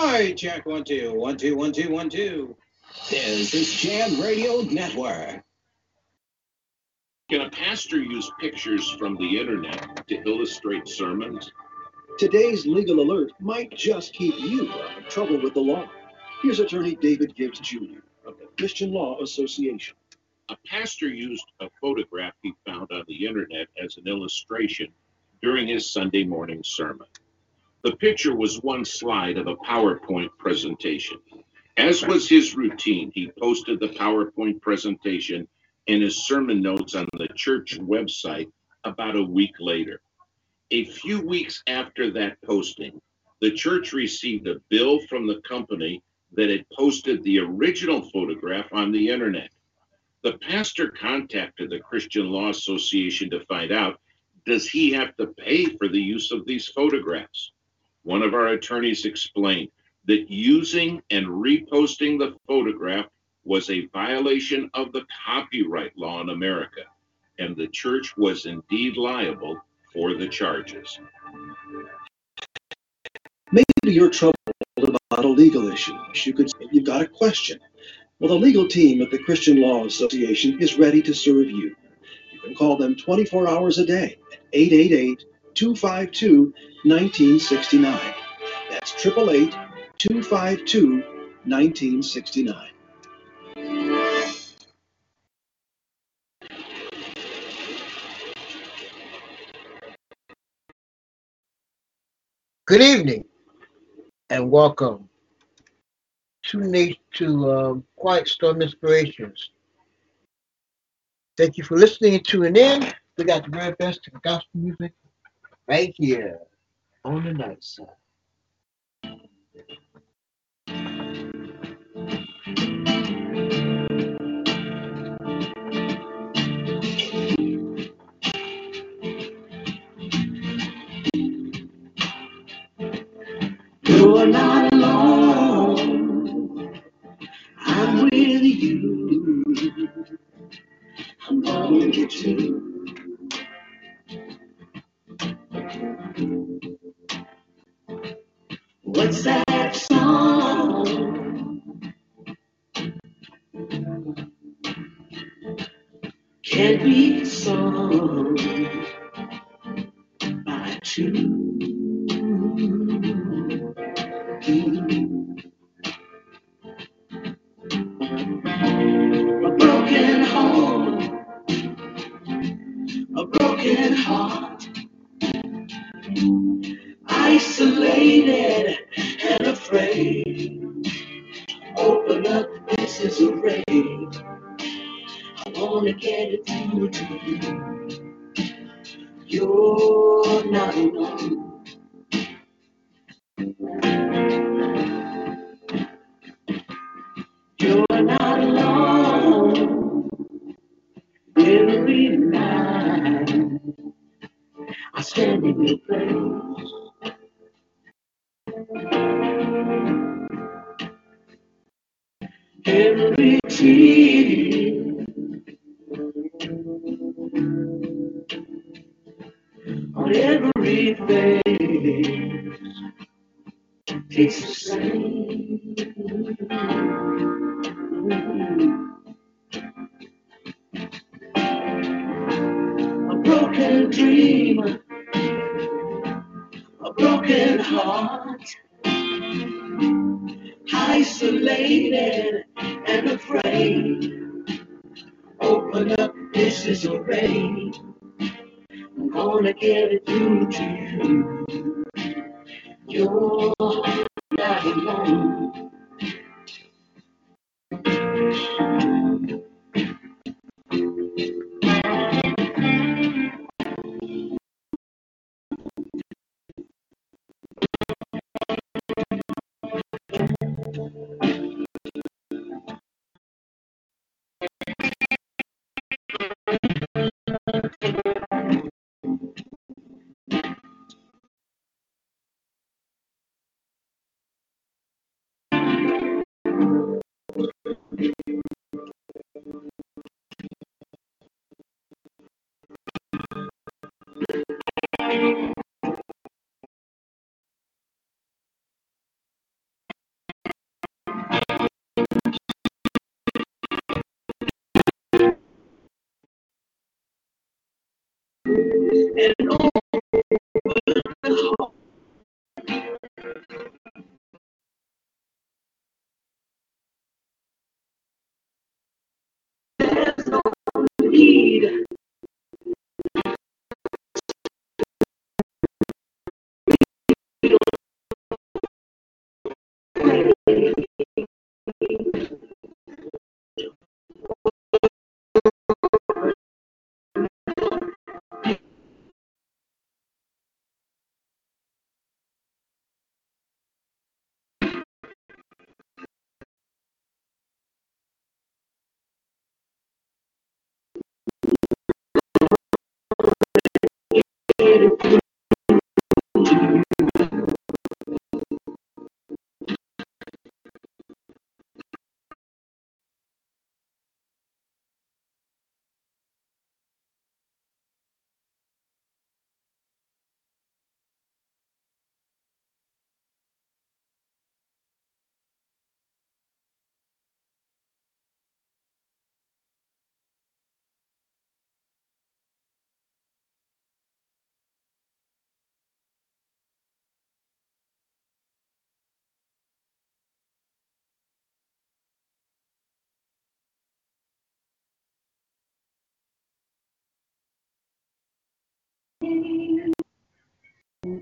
Hi, check one two one two one two one two. This is Jam Radio Network. Can a pastor use pictures from the internet to illustrate sermons? Today's legal alert might just keep you out of trouble with the law. Here's attorney David Gibbs Jr. of the Christian Law Association. A pastor used a photograph he found on the internet as an illustration during his Sunday morning sermon. The picture was one slide of a PowerPoint presentation. As was his routine, he posted the PowerPoint presentation and his sermon notes on the church website about a week later. A few weeks after that posting, the church received a bill from the company that had posted the original photograph on the internet. The pastor contacted the Christian Law Association to find out does he have to pay for the use of these photographs? One of our attorneys explained that using and reposting the photograph was a violation of the copyright law in America, and the church was indeed liable for the charges. Maybe you're troubled about a legal issue. You could say you've got a question. Well, the legal team at the Christian Law Association is ready to serve you. You can call them 24 hours a day at 888 252 1969. That's 888 252 1969. Good evening and welcome to Nate to um, Quiet Storm Inspirations. Thank you for listening and tuning in. We got the very best of gospel music right here on the night side. You're not alone. I'm with you. I'm gonna get you. Every night I stand in.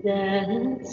That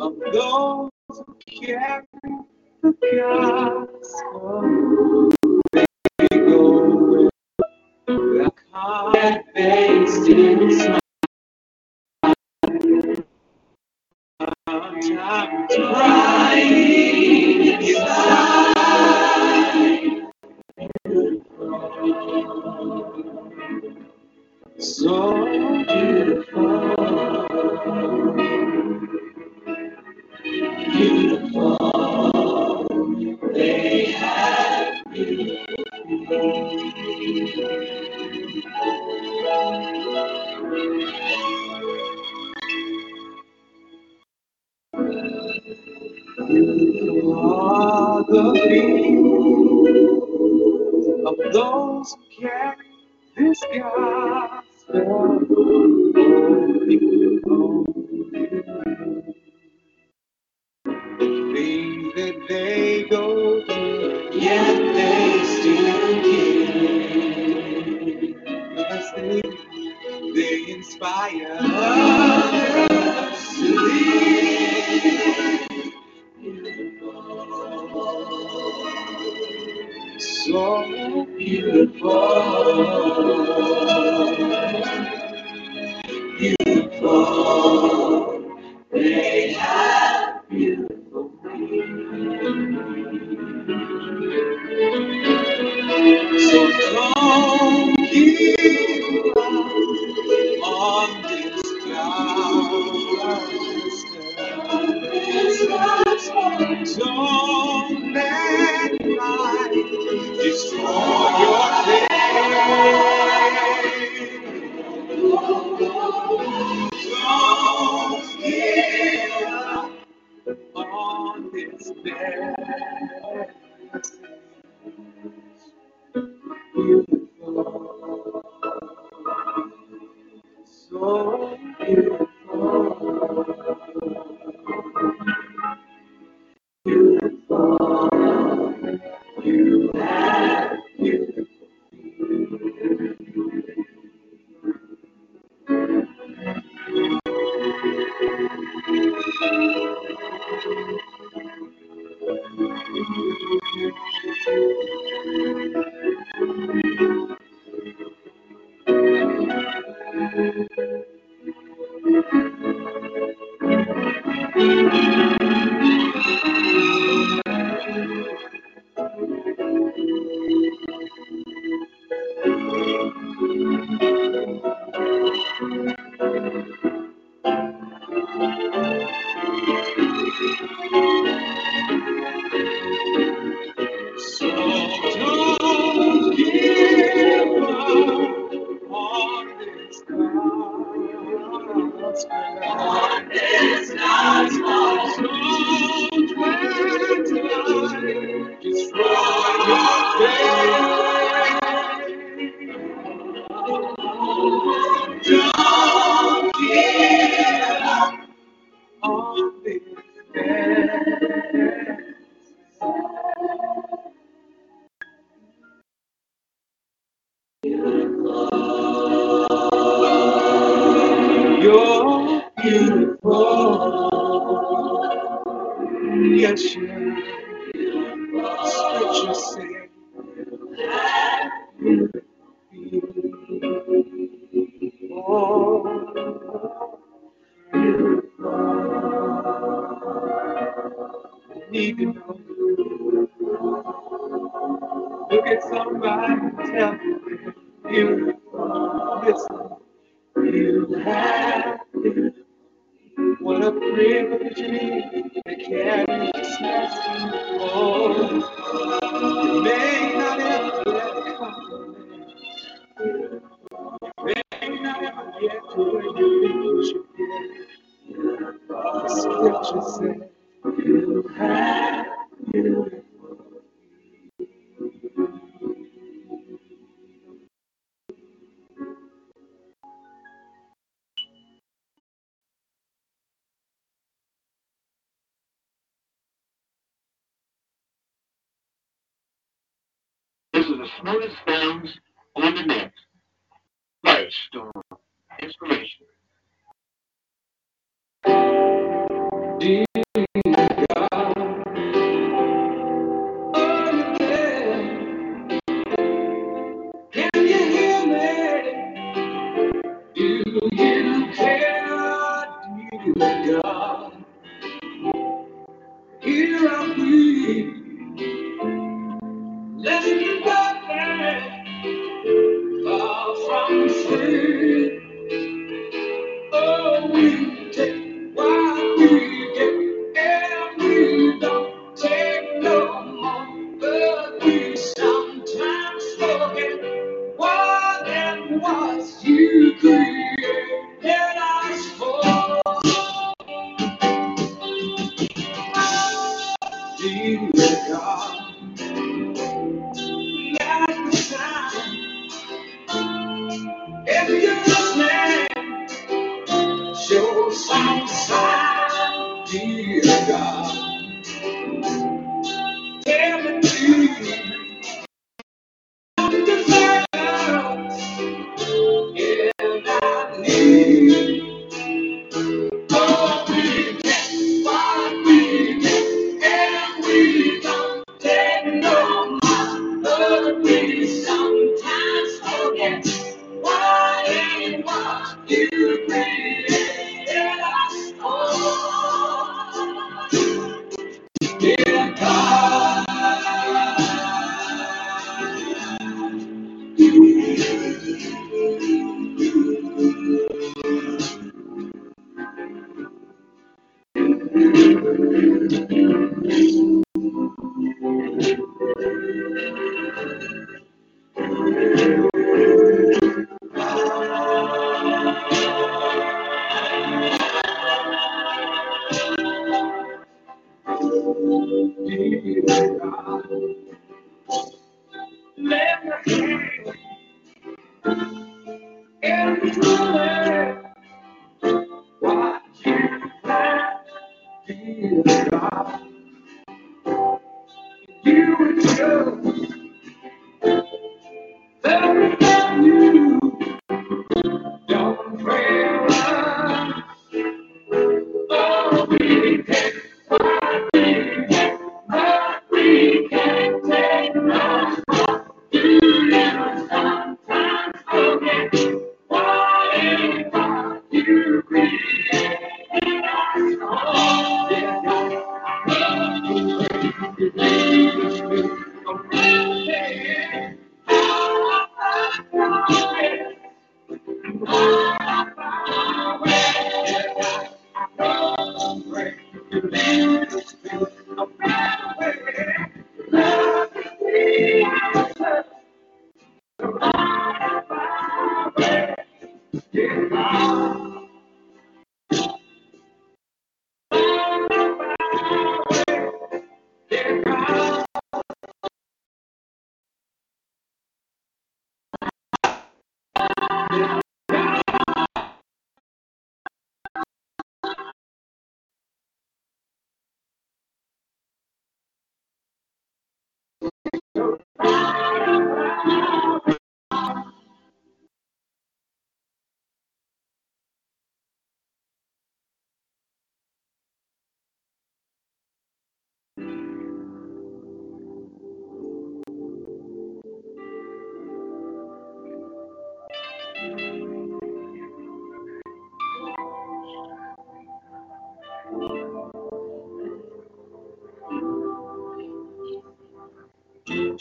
of those who carry the gospel. They go with a heart based in smile. Sometimes to inside. So beautiful.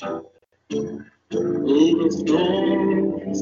Oh, the storms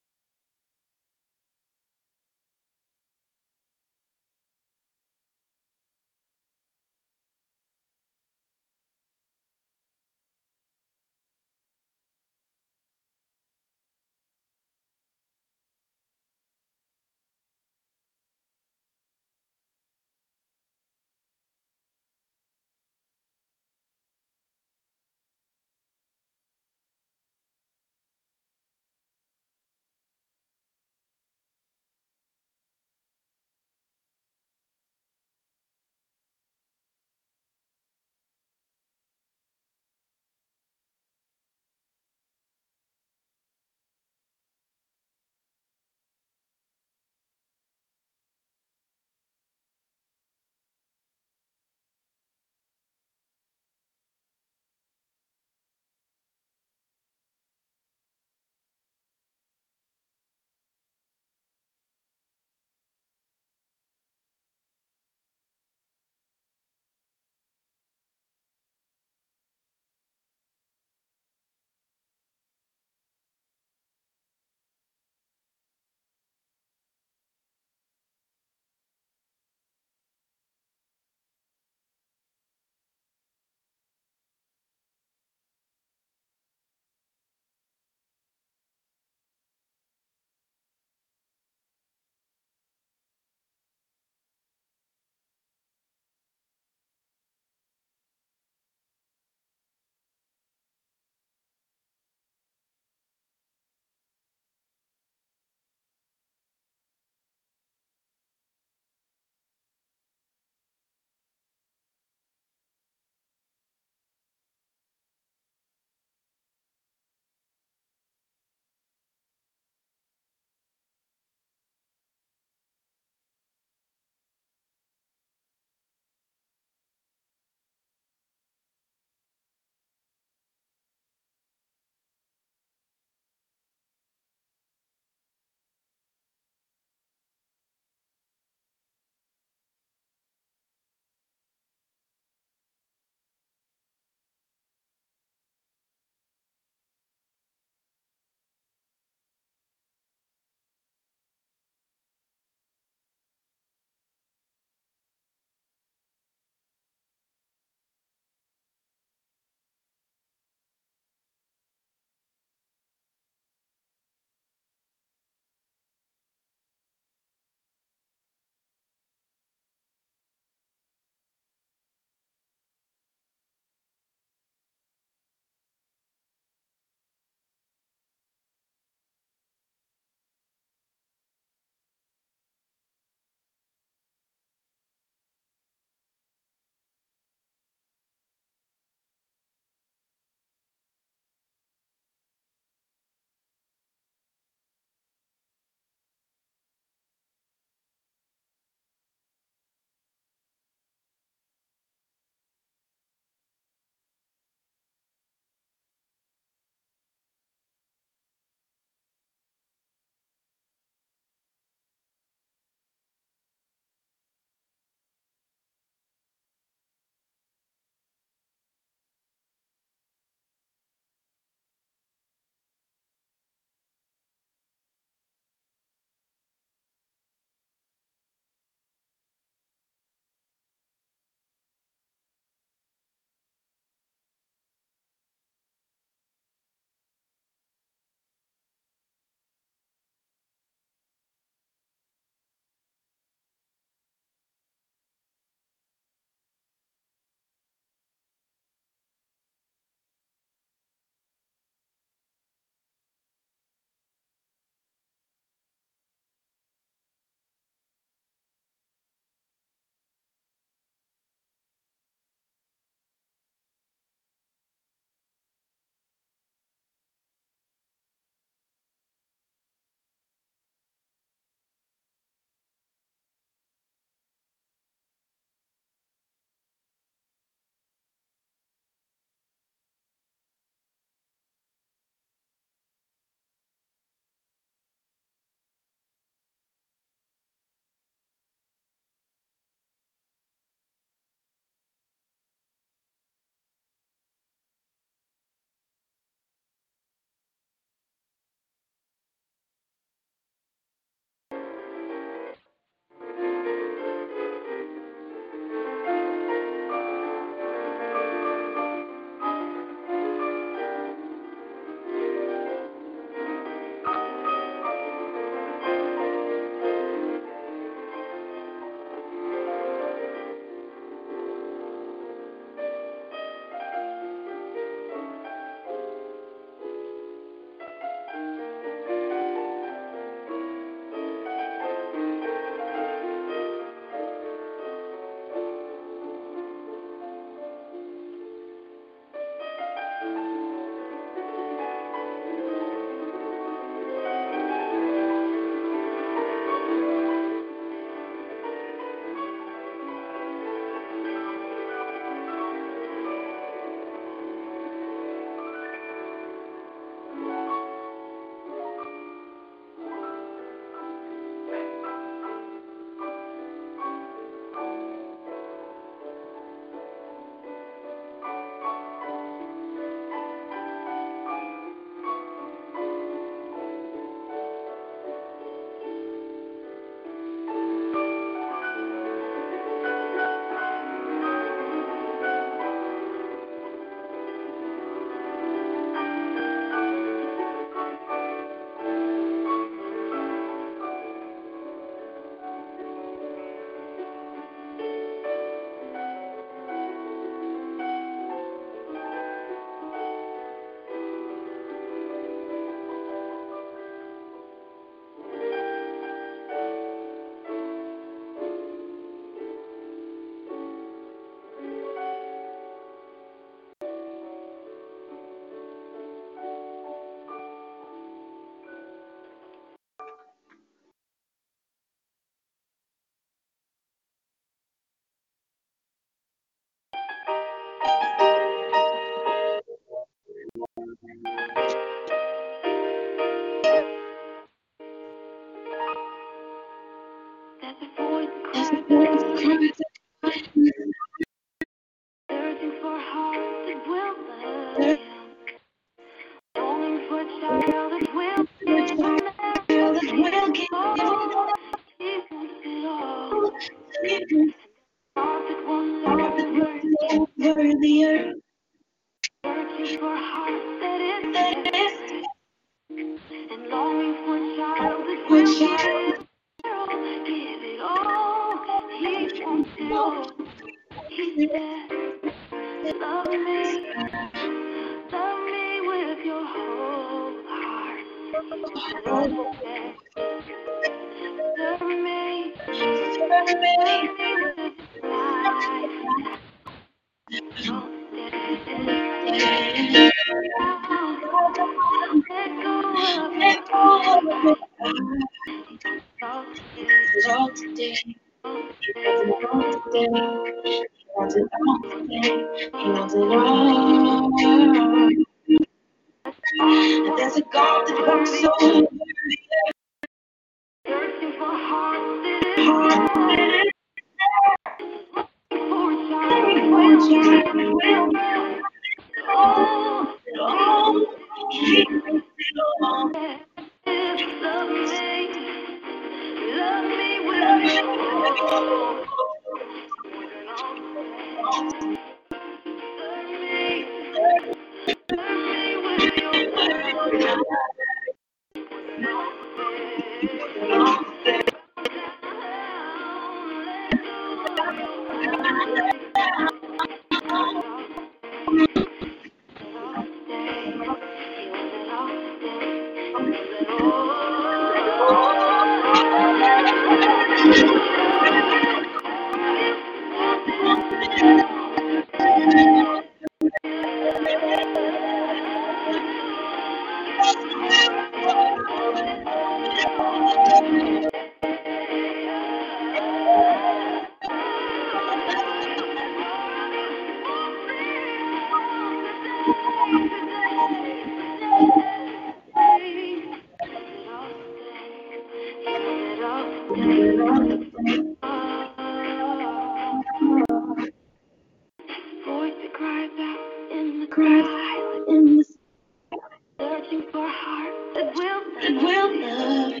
searching for a heart that will that will love.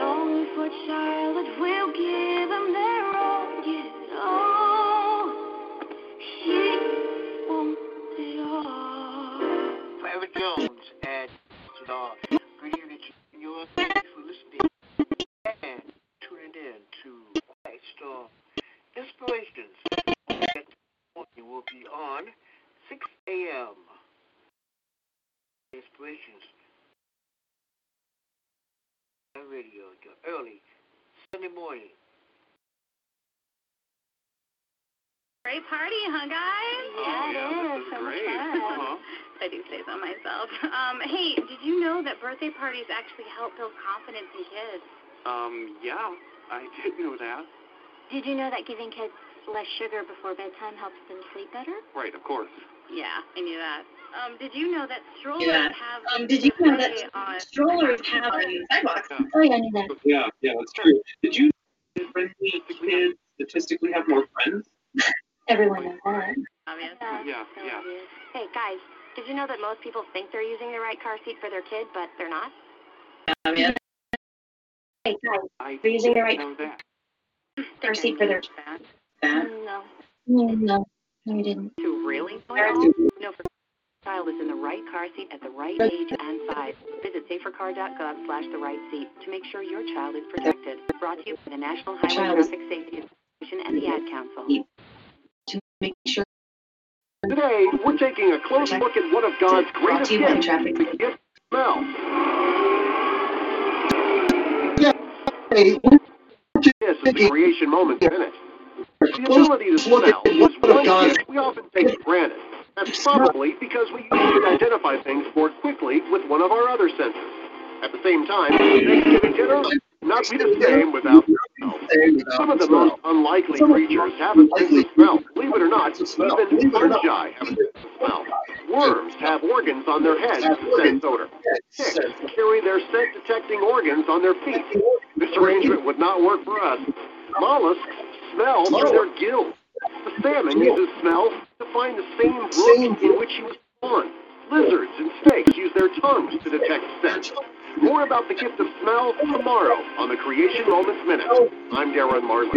Longing for a child that will birthday parties actually help build confidence in kids? Um, yeah, I did know that. Did you know that giving kids less sugar before bedtime helps them sleep better? Right, of course. Yeah, I knew that. Um, did you know that strollers Yeah. have Um, did you know that on strollers have on sidewalks? Oh, yeah, I knew that. Yeah, yeah, that's true. Did you know that friendly kids statistically have more friends? Everyone knows that. Obvious. Yeah, yeah. Hey, guys, did you know that most people think they're using the right car seat for their kid, but they're not? Um, yeah. Hey, guys, they're using the right car seat for their That. That. No. No, no, no, we didn't. To really know There it are all? two. Know for child is in the right car seat at the right age and size. Visit safercar.gov slash the right seat to make sure your child is protected. Brought to you by the National Highway Traffic Safety Administration and the Ad Council. To make sure Today, we're taking a close look at one of God's greatest gifts, the gift of smell. Hey, This is the creation moment minute. The ability to smell is one gift we often take for granted. That's probably because we usually identify things more quickly with one of our other senses. At the same time, Thanksgiving dinner not be the same without smell. Some of the most unlikely creatures have a sense of smell. Believe it or not, even fungi have a sense of smell. Worms have organs on their heads to sense odor. Ticks carry their scent-detecting organs on their feet. This arrangement would not work for us. Mollusks smell through their gills. The salmon uses smell to find the same brook in which he was born. Lizards and snakes use their tongues to detect scent. More about the gift of smell tomorrow on the Creation Moments Minute. I'm Darren Marlin.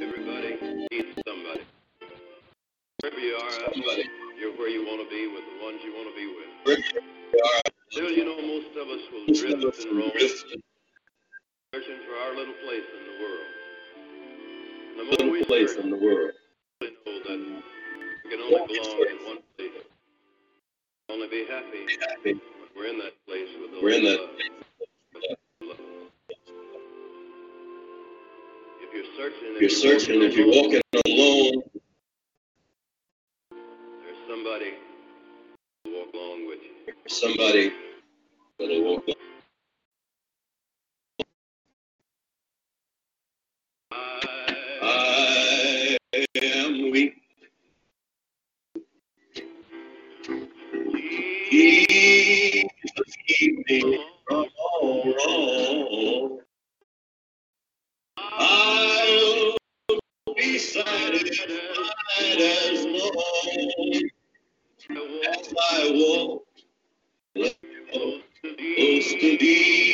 Everybody needs somebody. Wherever you are, somebody. You're where you want to be with the ones you want to be with. Still, you know, most of us will drift and roam, searching for our little place in the world. And the more we place search, in the world. we know that we can only belong in one place. Only be happy when we're in that place with those We're in that love. If you're searching, If you're searching, if you're walking alone, there's somebody will walk along with you. somebody that'll walk along. I am weak. Jesus, keep me from all wrong. I'll be as long as I walk close to thee.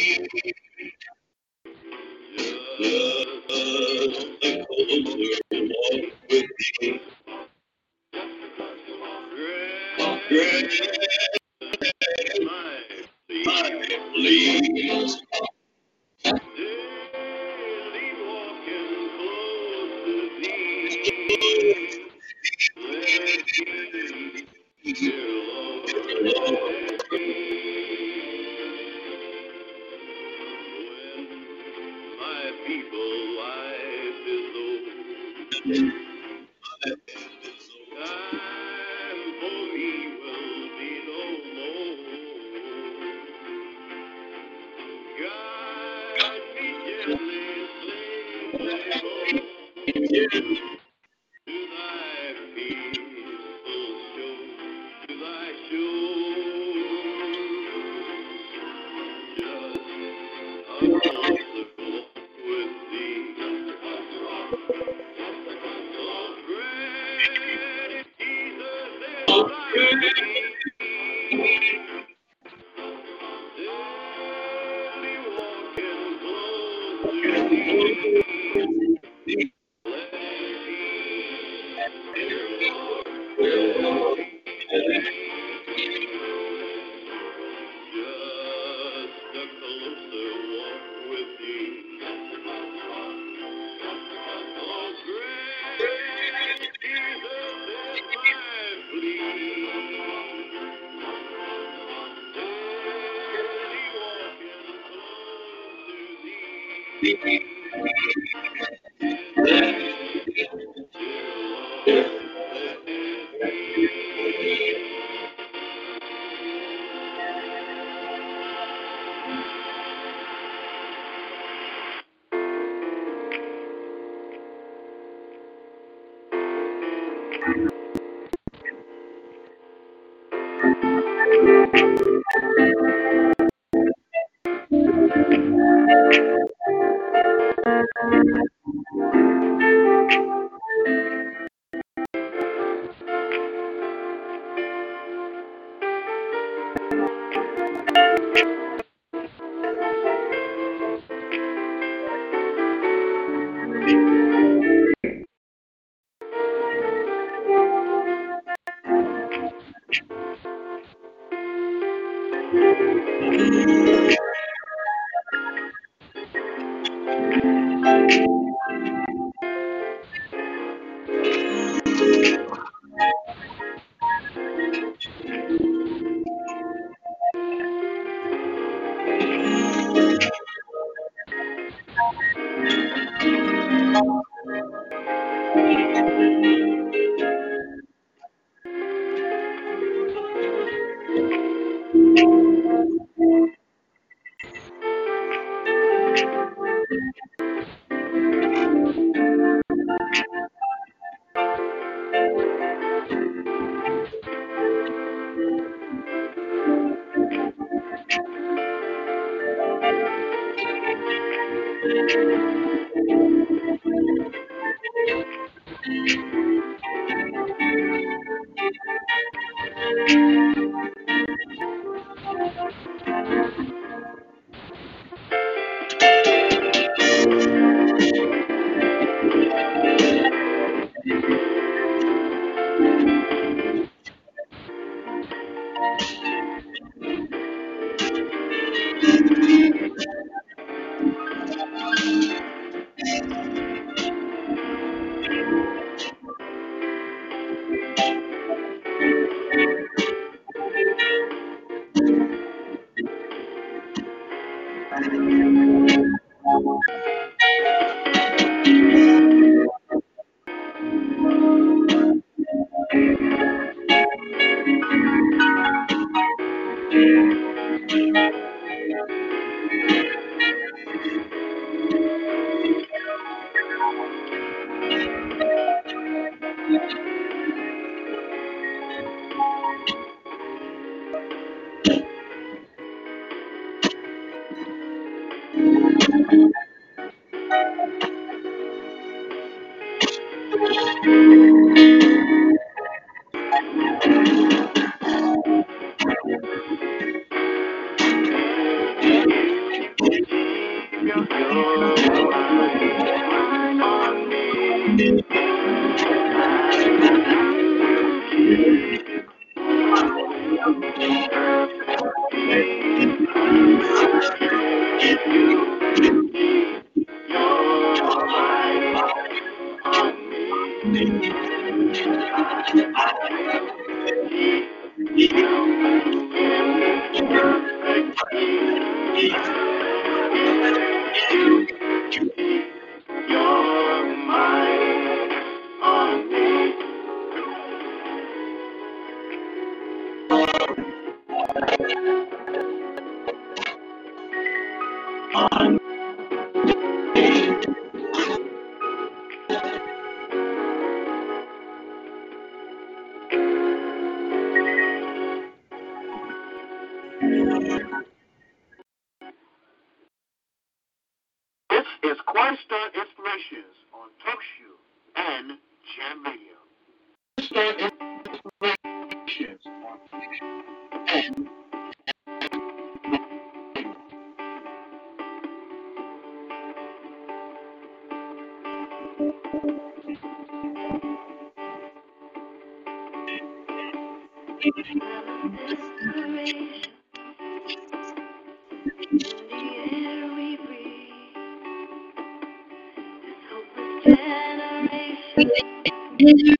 you.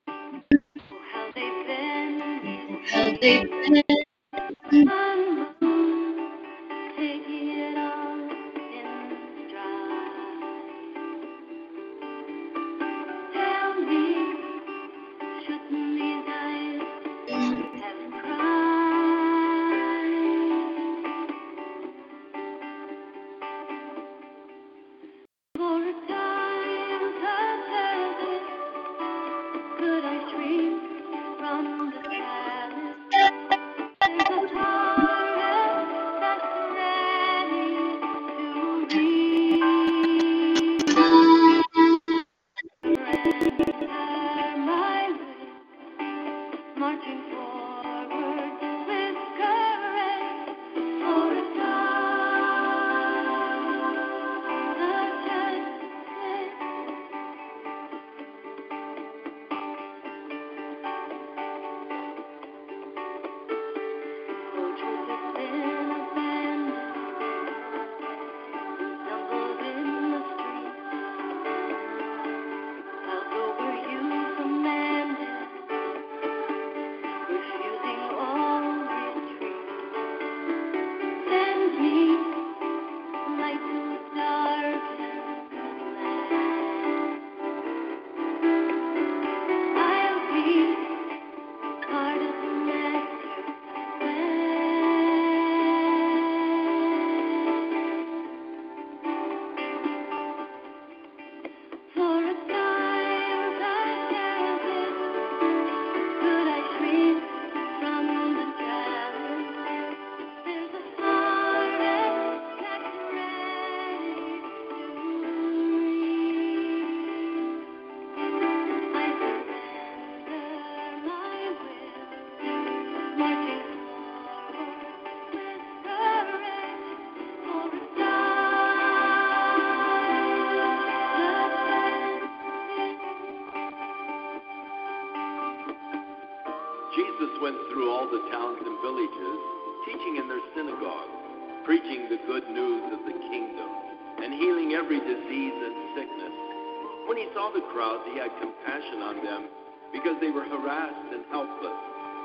He saw the crowds, he had compassion on them because they were harassed and helpless,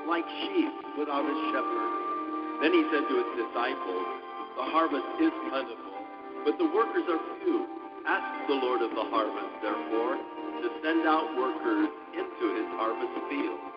like sheep without a shepherd. Then he said to his disciples, The harvest is plentiful, but the workers are few. Ask the Lord of the harvest, therefore, to send out workers into his harvest field.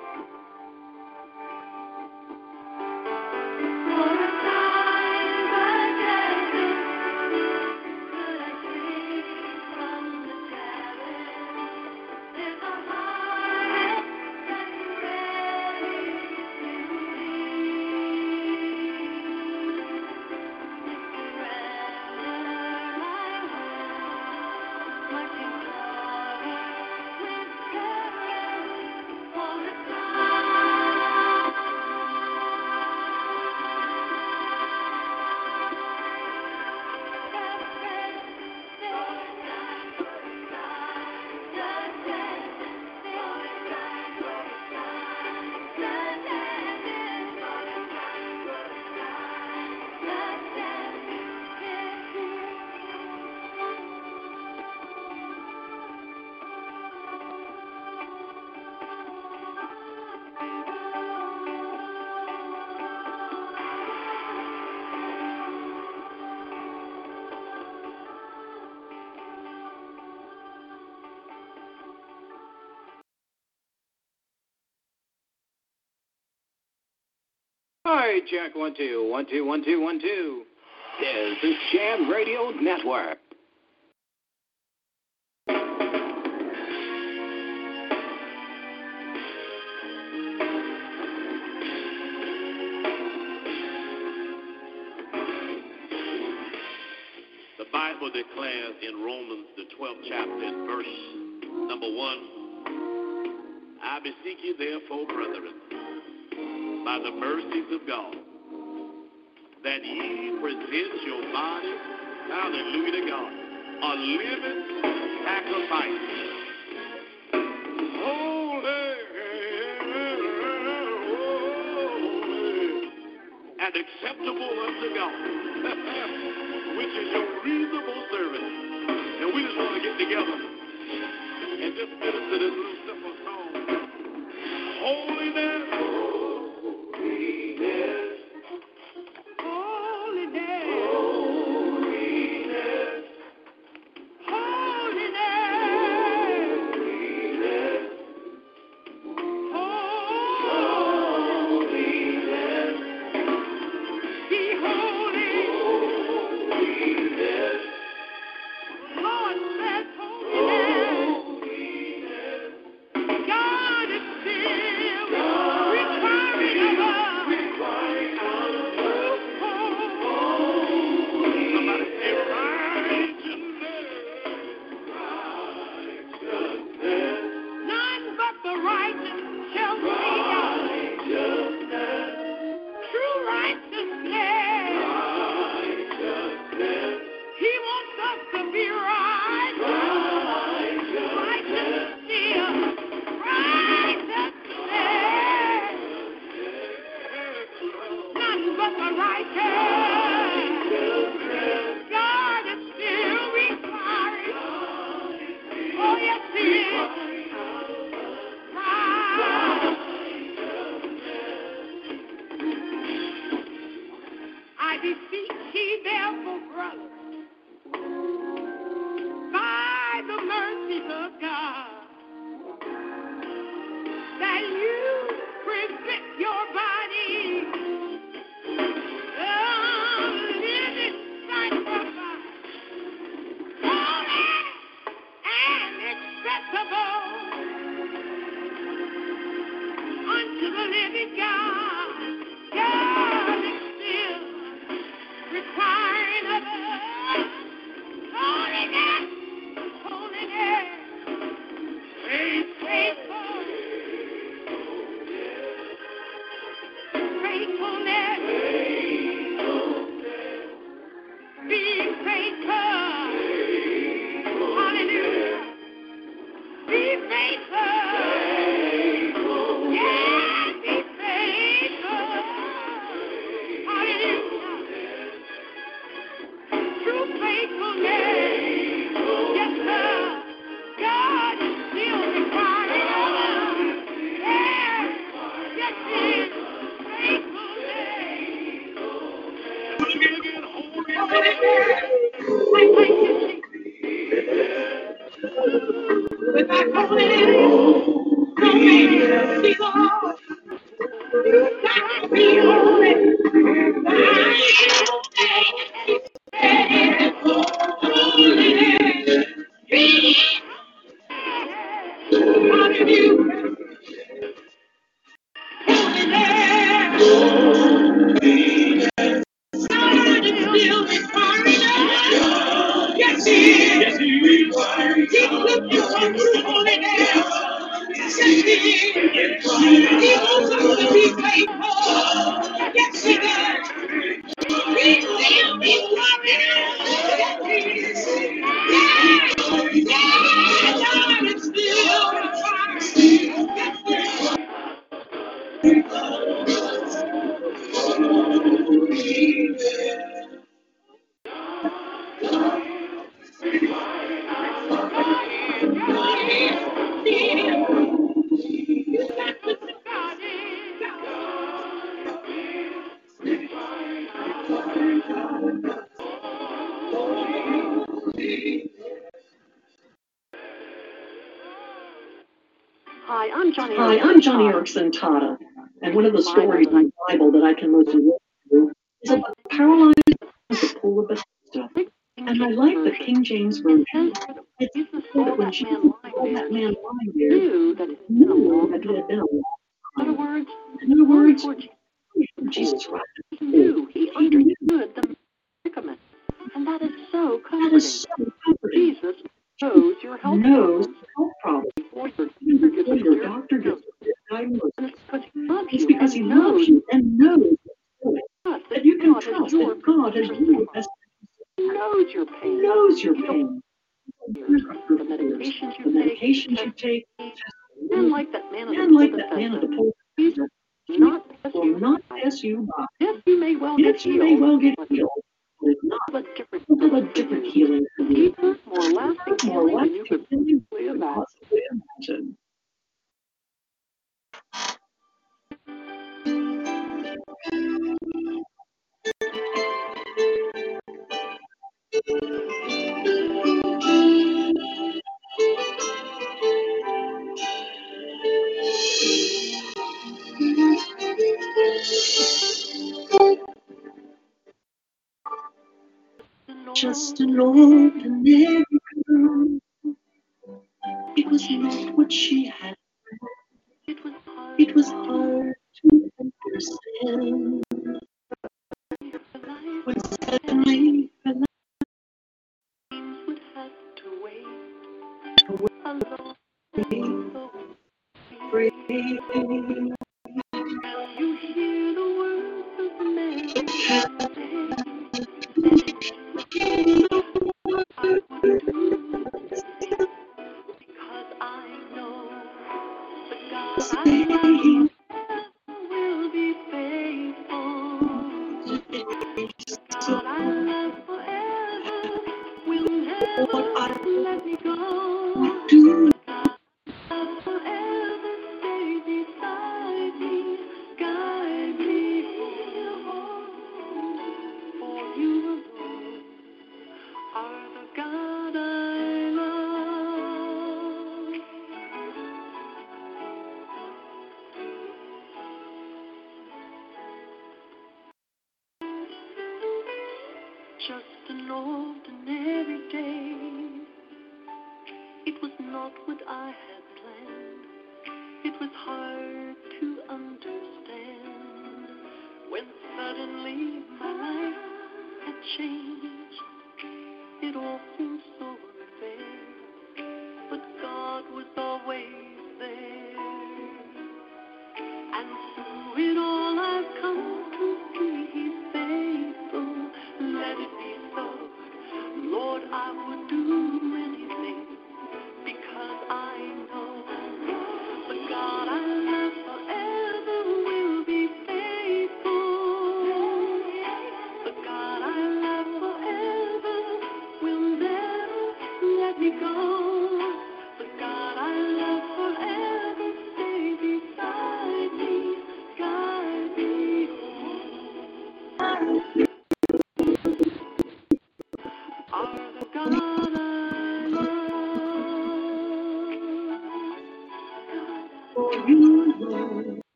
Jack. One two one two one two one two. This is Jam Radio Network. The Bible declares in Romans, the 12th chapter, in verse number 1 I beseech you, therefore, brethren, the mercies of God, that ye present your body, hallelujah to God, a living sacrifice. Holy, and acceptable unto God, which is your reasonable service. And we just want to get together and just minister this little simple song. Holiness. Joni Eareckson Tada. And one of the stories in the Bible that I can most relate to is about the paralyzed at the pool of Bethesda. And I like the King James Version. It's so that when she saw that man lying there, knew that he had been a In other in other words, Jesus Christ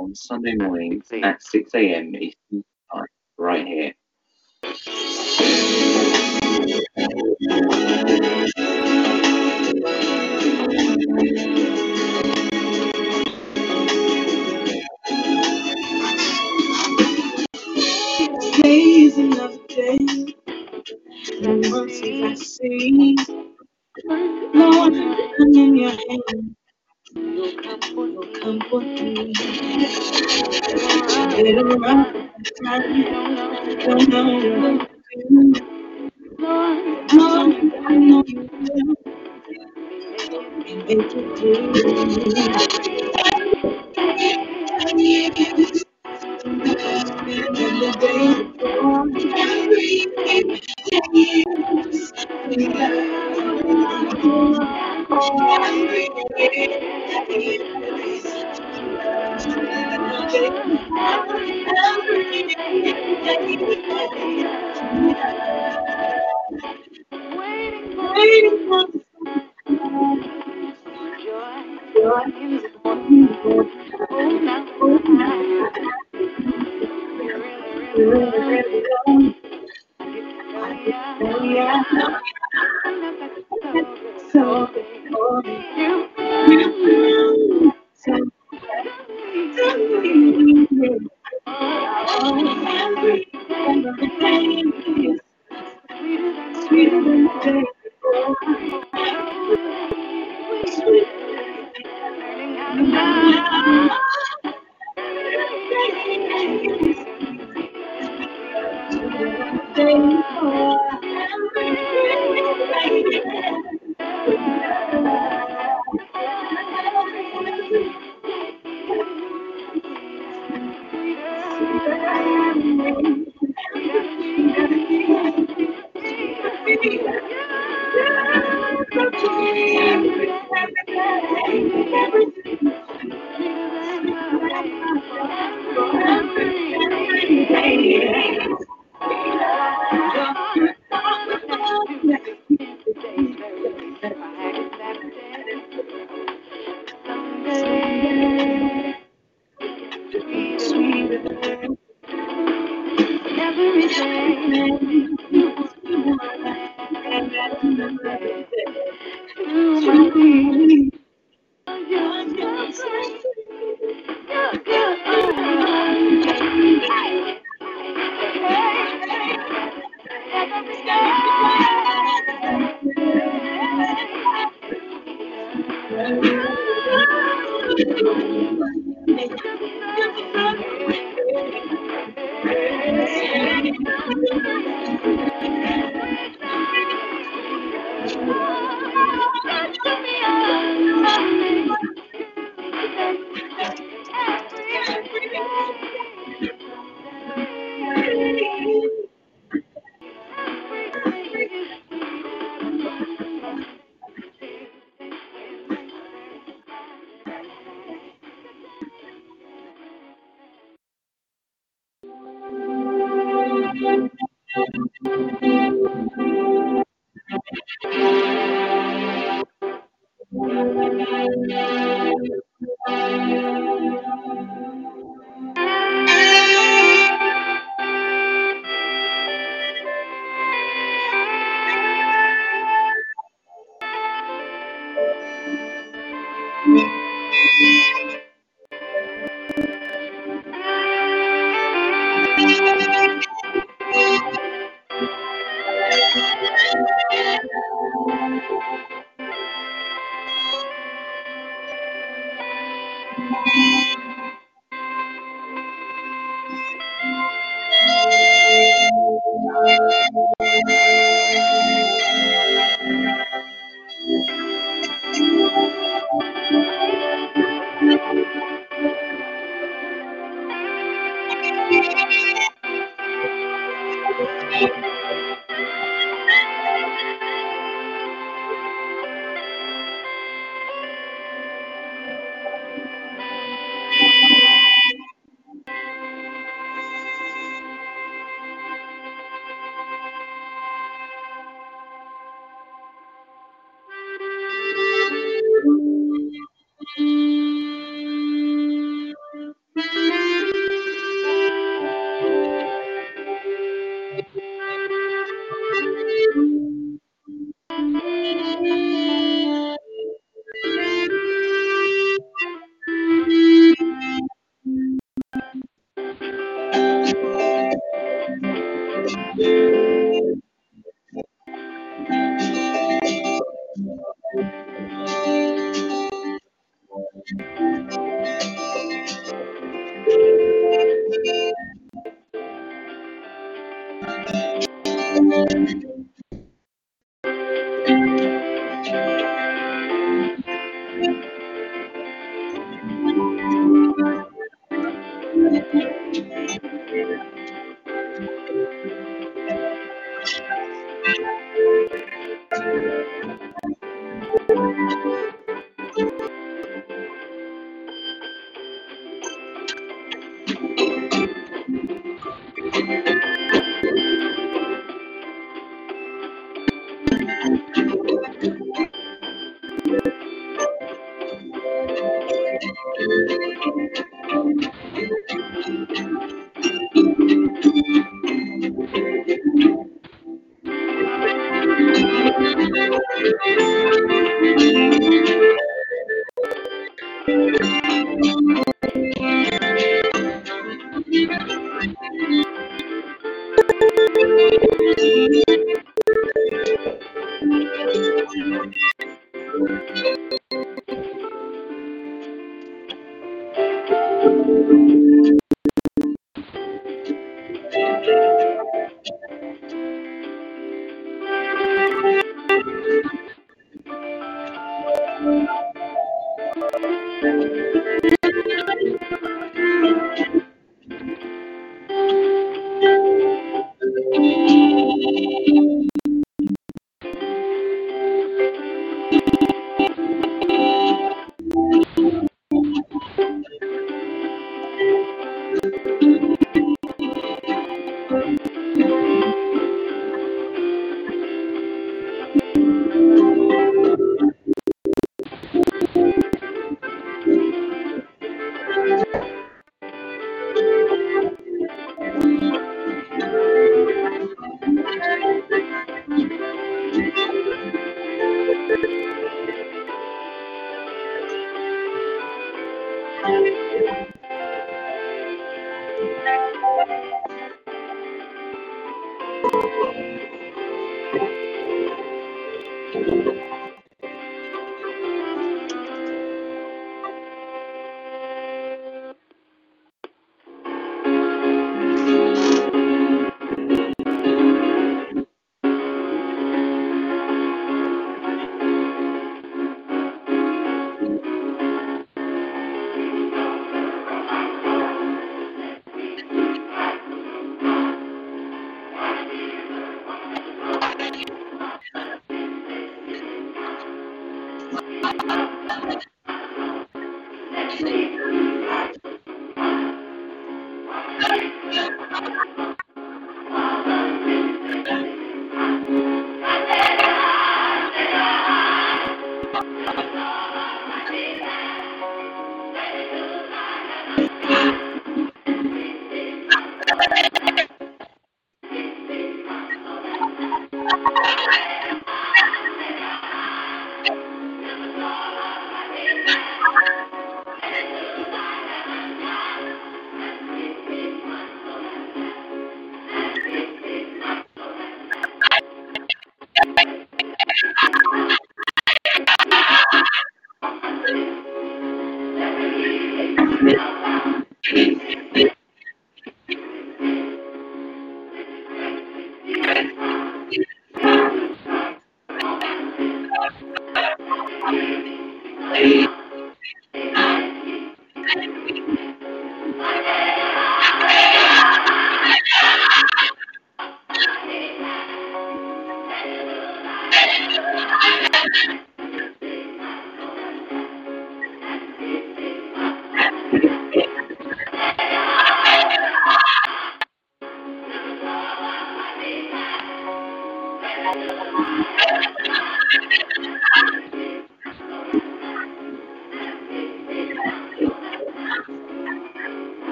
On Sunday mornings at 6 a.m. Eastern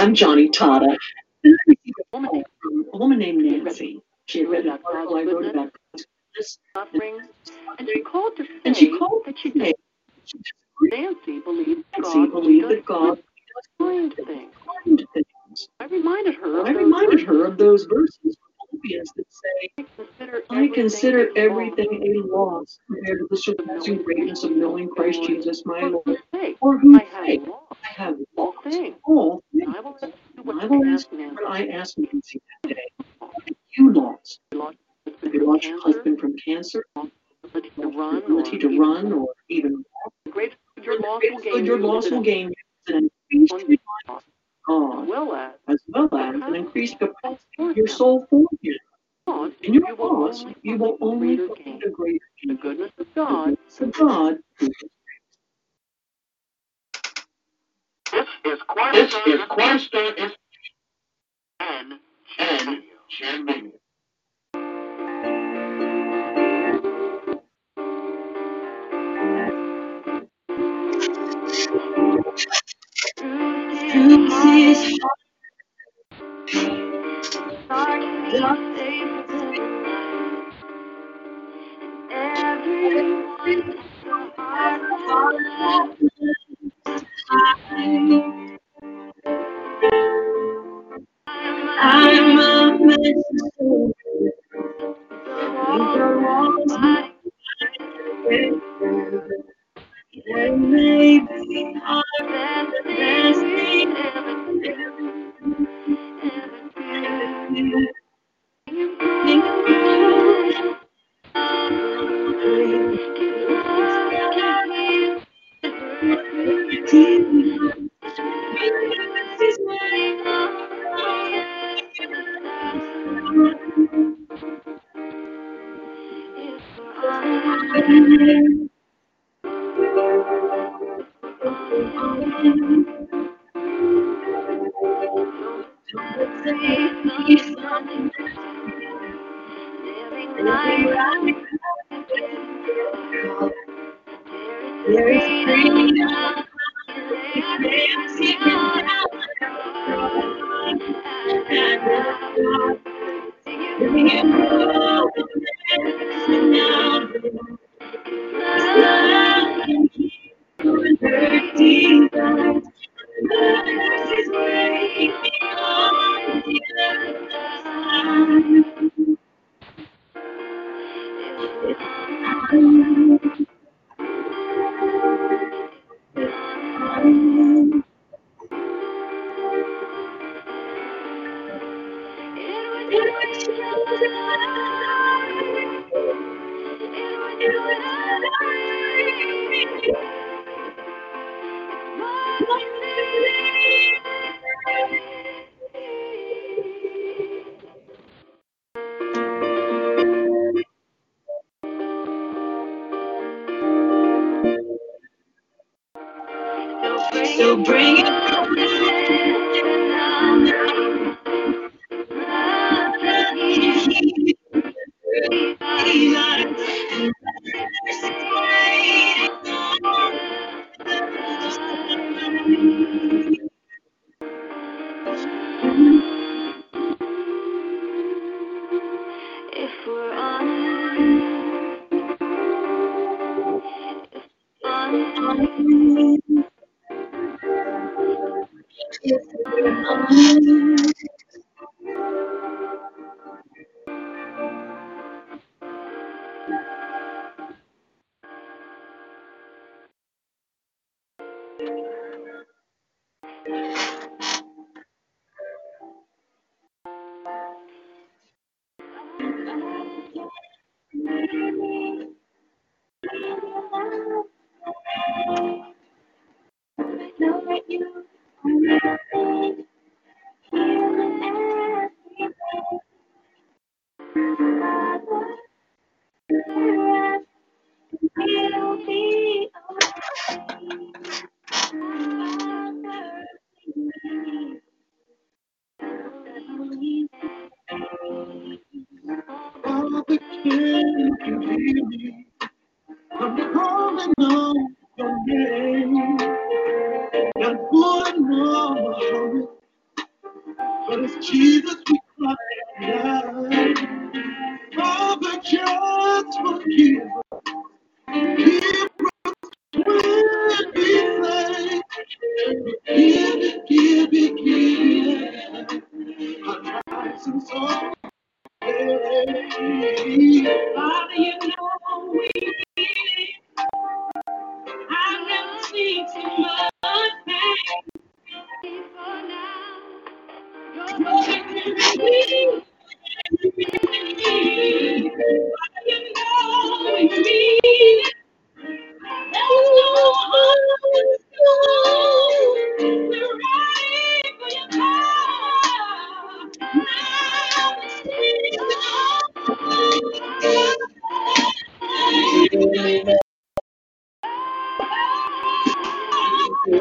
I'm Joni Tada. And a woman named, a woman named Nancy. She had read an article I wrote about this. And, and she called to say and she called that she did. Nancy believed Nancy believed that God does things. things. I reminded her. I reminded her of those verses that say, I consider everything a loss compared to the surpassing greatness of knowing Christ Jesus my Lord mass meetings today. You lost. You lost your husband from cancer. Ability to run or even. Your loss will gain. Your loss will gain.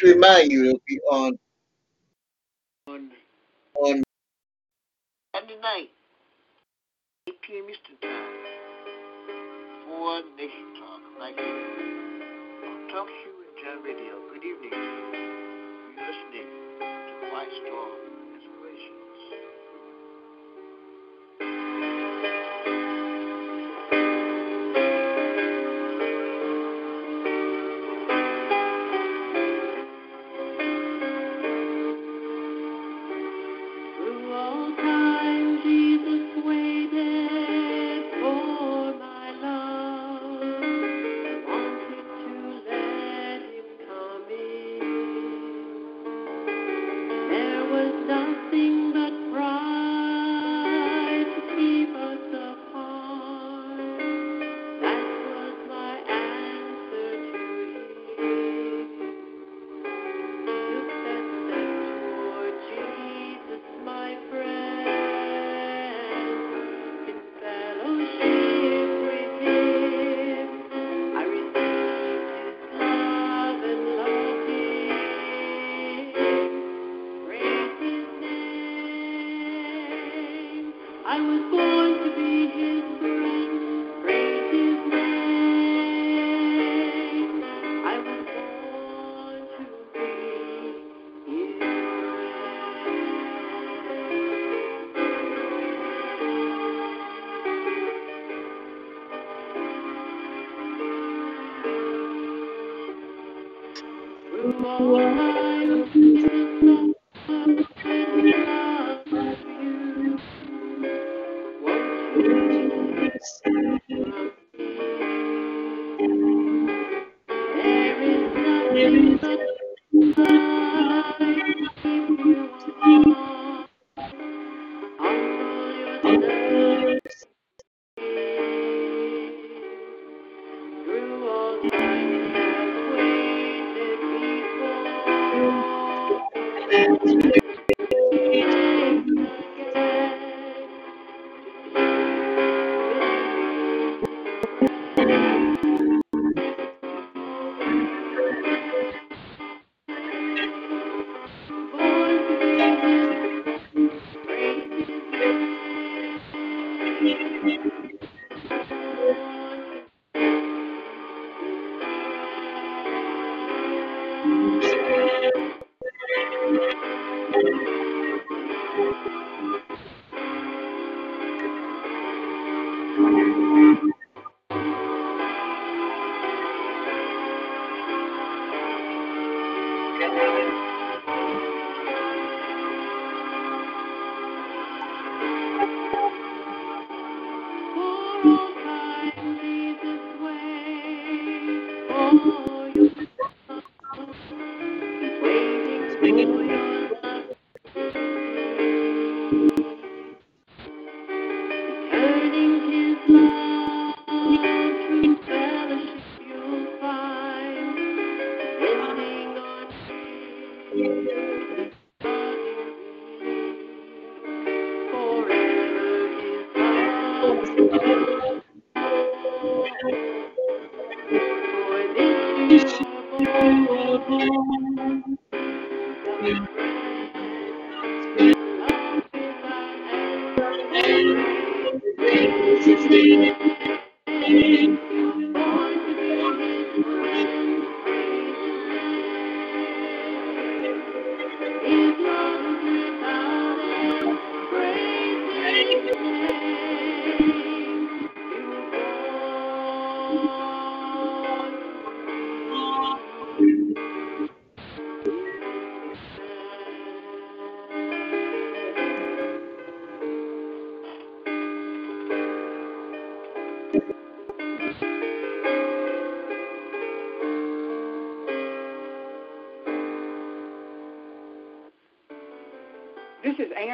to remind you, it'll be on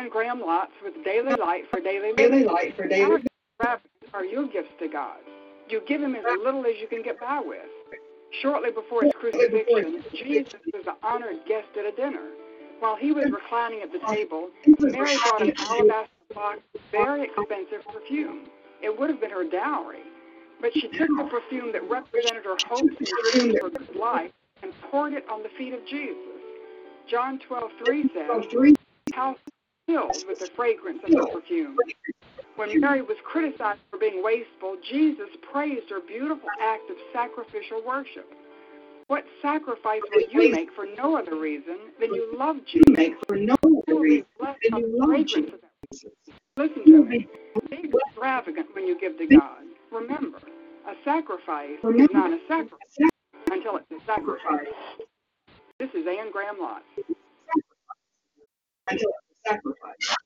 Anne Graham Lotz with daily light for daily daily light for daily. Are your gifts to God? You give Him as little as you can get by with. Shortly before His crucifixion, Jesus was an honored guest at a dinner. While he was reclining at the table, Mary brought an alabaster box of very expensive perfume. It would have been her dowry, but she took the perfume that represented her hopes and dreams for life and poured it on the feet of Jesus. John 12:3 says, "How filled with the fragrance of the perfume. When Mary was criticized for being wasteful, Jesus praised her beautiful act of sacrificial worship. What sacrifice will you make for no other reason than you love Jesus? Make for no be reason than you love Jesus. Listen to me. Be extravagant when you give to God. Remember, a sacrifice is not a sacrifice until it's a sacrifice. This is Anne Graham Lotz. Sacrifice.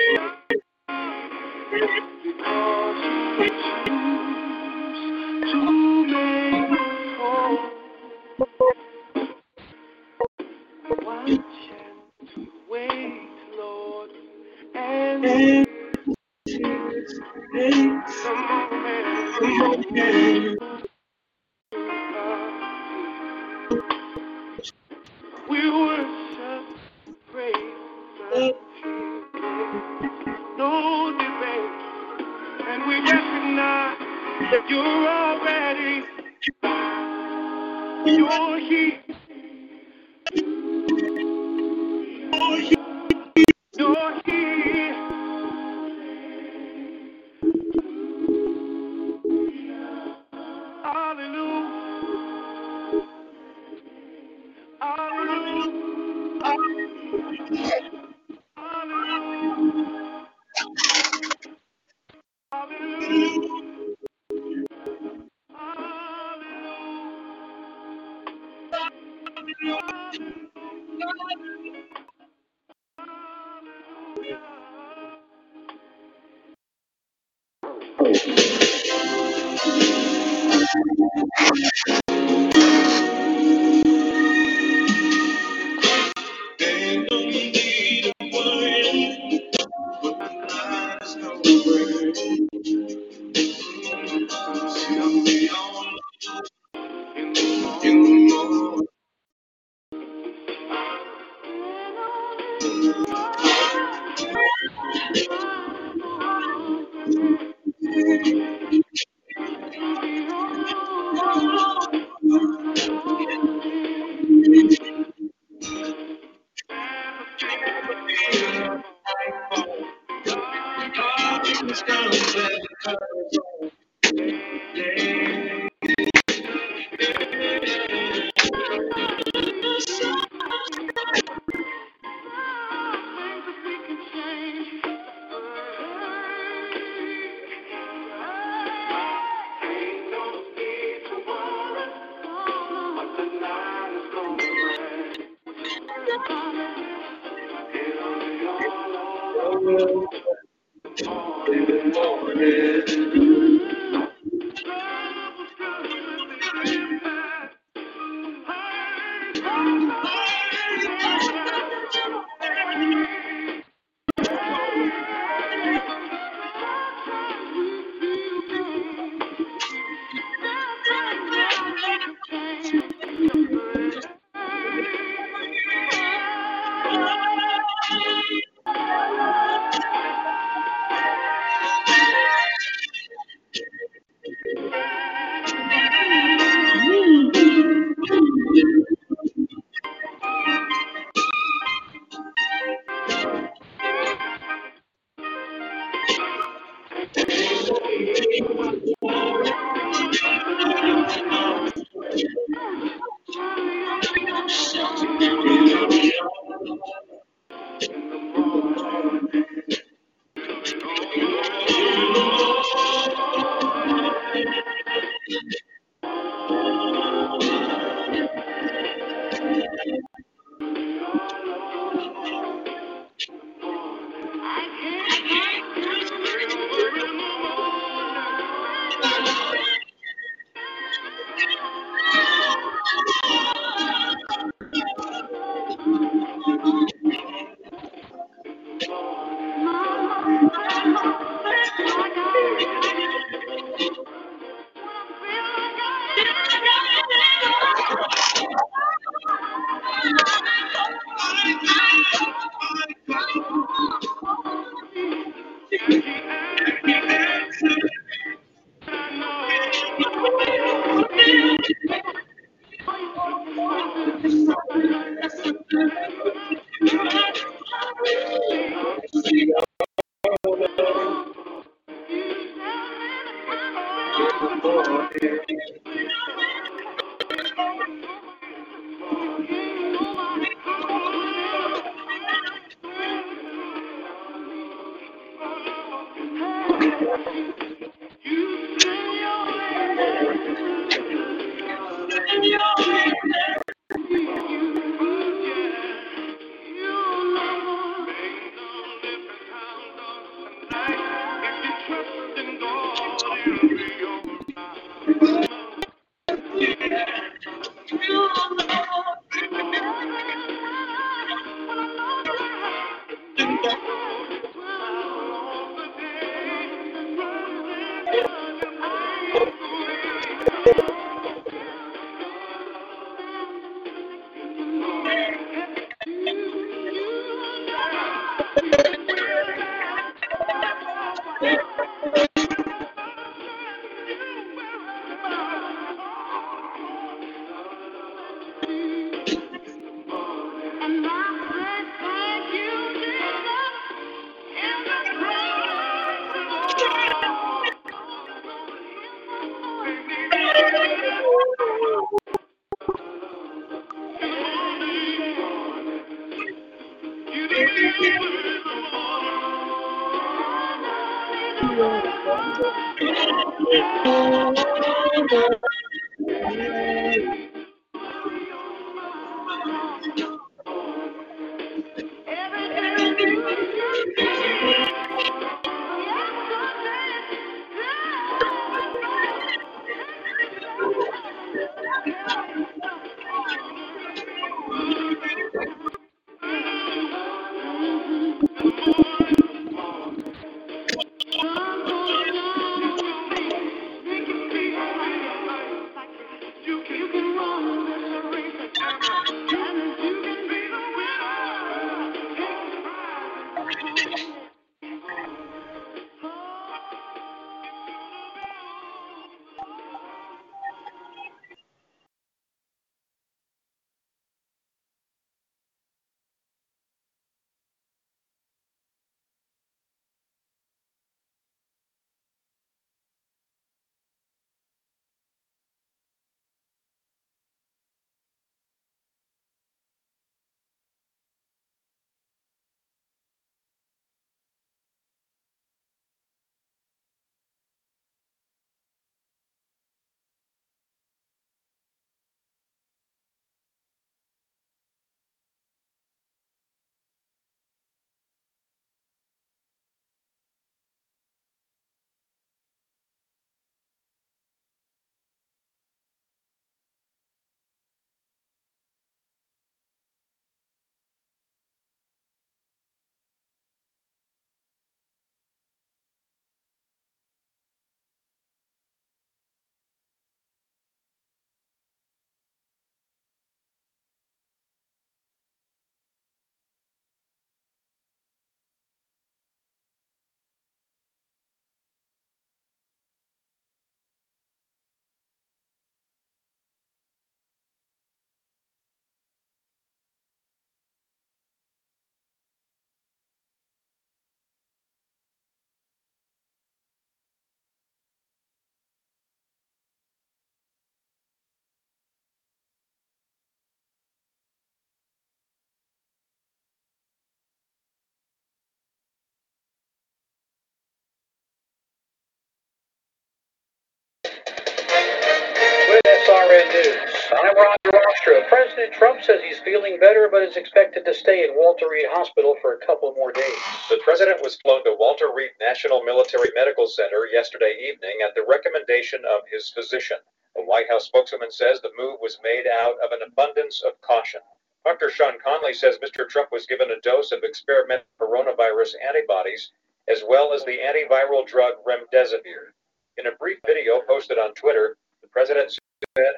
News. I'm Roger Ostra. President Trump says he's feeling better, but is expected to stay in Walter Reed Hospital for a couple more days. The president was flown to Walter Reed National Military Medical Center yesterday evening at the recommendation of his physician. The White House spokeswoman says the move was made out of an abundance of caution. Dr. Sean Conley says Mr. Trump was given a dose of experimental coronavirus antibodies as well as the antiviral drug remdesivir. In a brief video posted on Twitter, the president said,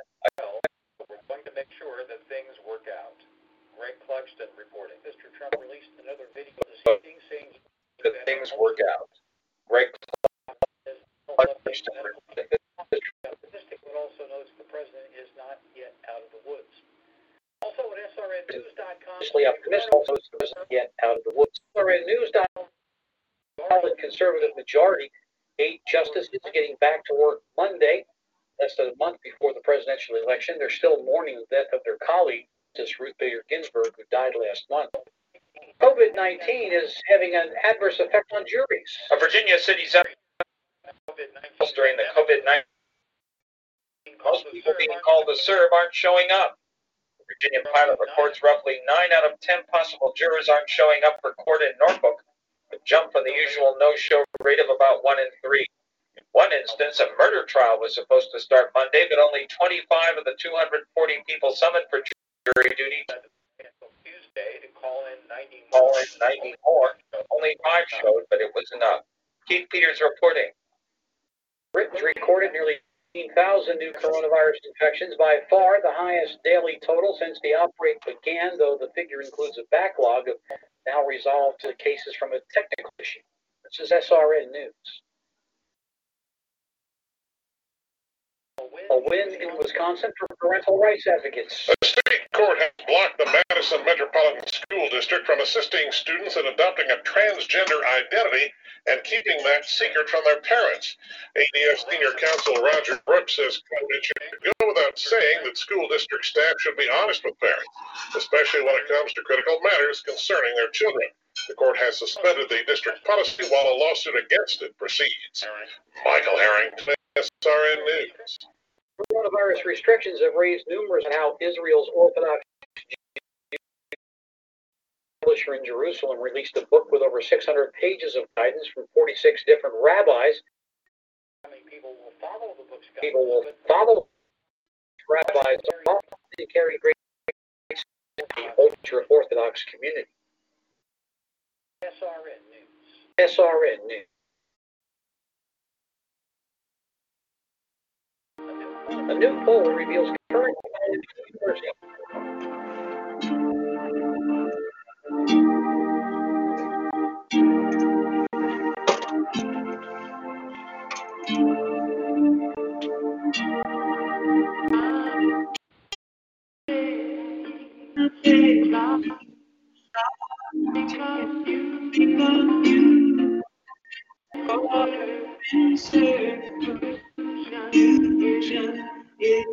We're going to make sure that things work out. Greg Clugston reporting. Mr. Trump released another video this evening saying that things work out. Greg Clugston reporting. Would also notes the president is not yet out of the woods. Also at SRNnews.com, optimistic notes the president is not yet out of the woods. SRNnews.com, conservative majority, eight justices getting back to work Monday less than a month before the presidential election. They're still mourning the death of their colleague, Justice Ruth Bader Ginsburg, who died last month. COVID 19 is having an adverse effect on juries. A Virginia city during the COVID 19 most people being called to serve aren't showing up. The Virginia pilot reports roughly 9 out of 10 possible jurors aren't showing up for court in Norfolk, a jump from the usual no show rate of about 1 in 3. In one instance, a murder trial was supposed to start Monday, but only 25 of the 240 people summoned for jury duty Tuesday to call in 90 call in 90 more. Only five showed, but it was enough. Keith Peters reporting. Britain's recorded nearly 15,000 new coronavirus infections, by far the highest daily total since the outbreak began, though the figure includes a backlog of now resolved cases from a technical issue. This is SRN News. A win in Wisconsin for parental rights advocates. A state court has blocked the Madison Metropolitan School District from assisting students in adopting a transgender identity and keeping that secret from their parents. ADF Senior Counsel Roger Brooks says it should go without saying that school district staff should be honest with parents, especially when it comes to critical matters concerning their children. The court has suspended the district policy while a lawsuit against it proceeds. Michael Harrington, SRN News. Coronavirus restrictions have raised numerous how Israel's Orthodox publisher in Jerusalem released a book with over 600 pages of guidance from 46 different rabbis. How people will follow the book's guidance? People will follow rabbis often carry great the ultra Orthodox community. SRN News. SRN News. A new poll reveals current Thank you. Yeah.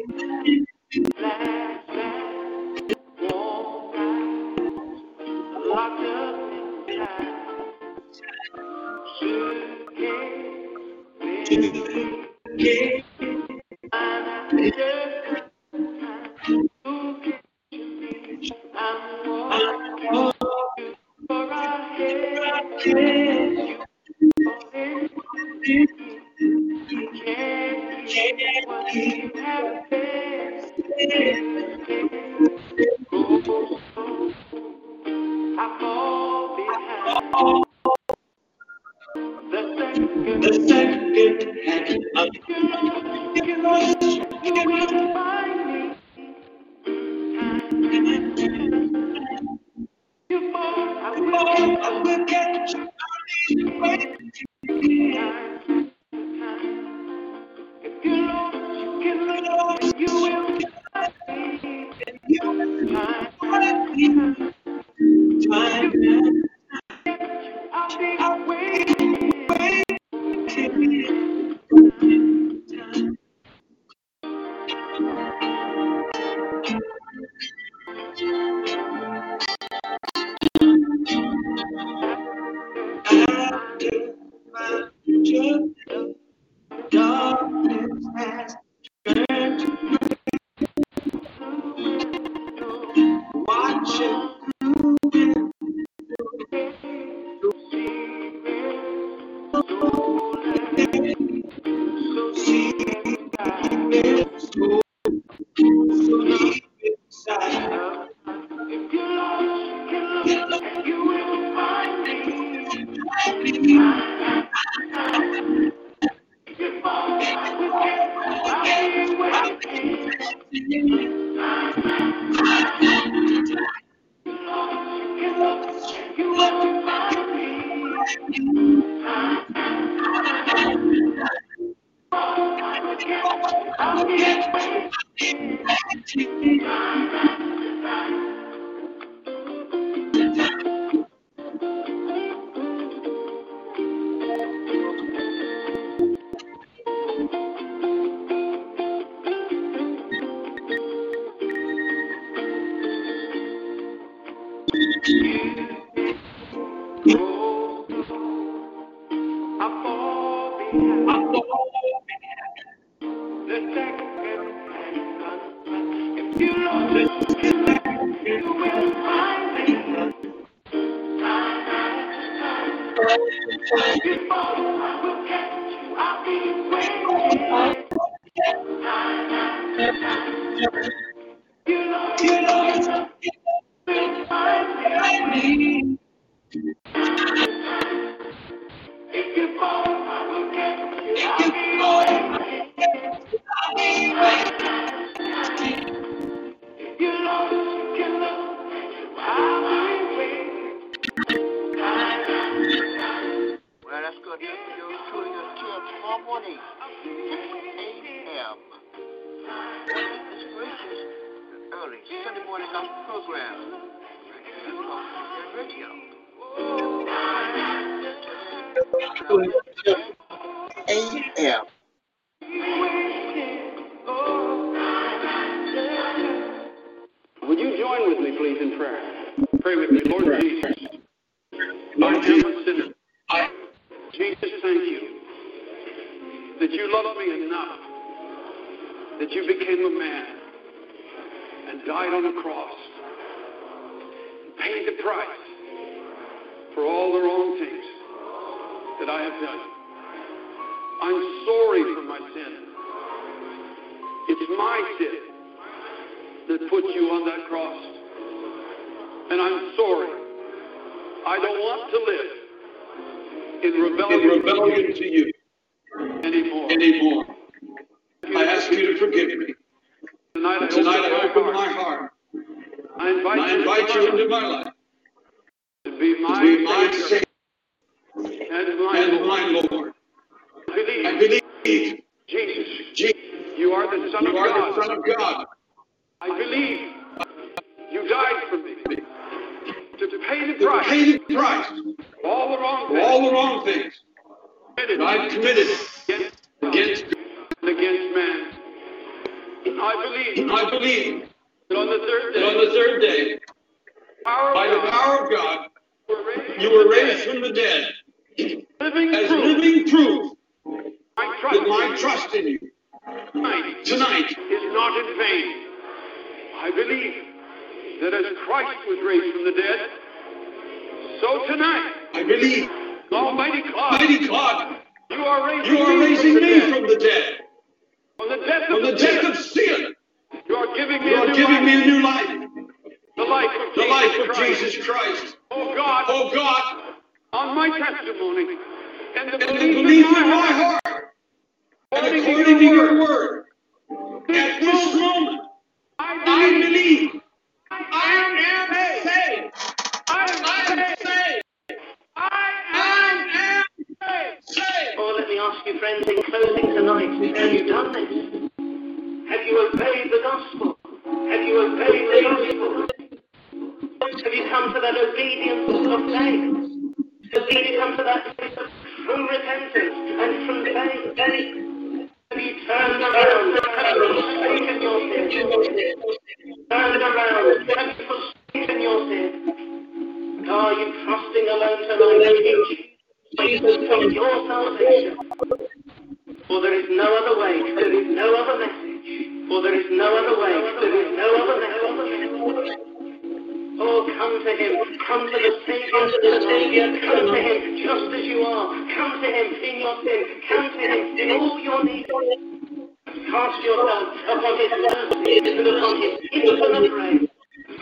Come to him just as you are. Come to him in your sin. Come to him in all your needs. Cast yourself upon his mercy and upon his infinite grace.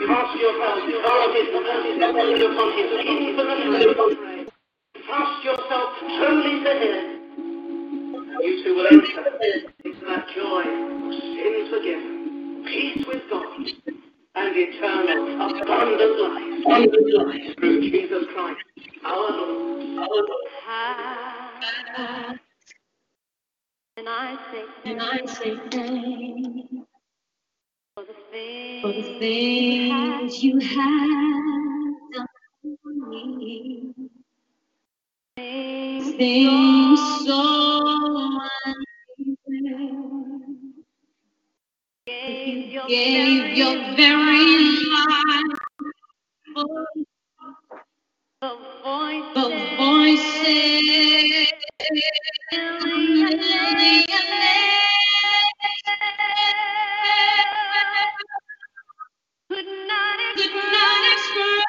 Cast yourself upon his mercy and upon his infinite grace. Cast yourself totally to him. You too will enter into that joy of sins forgiven, peace with God, and eternal abundant life, abundant life through Jesus Christ, And I say, And I say thanks for the things, for the things you have done for me. things Things so unfair. gave your Gave your very very life, life for the voices, the voices million could not could not express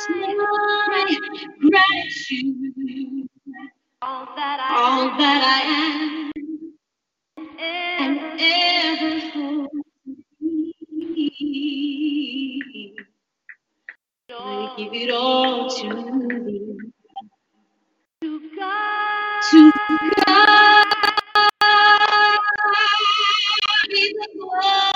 express my my gratitude. all that I All am that I am and ever I give it all to thee. to God. To God be the glory.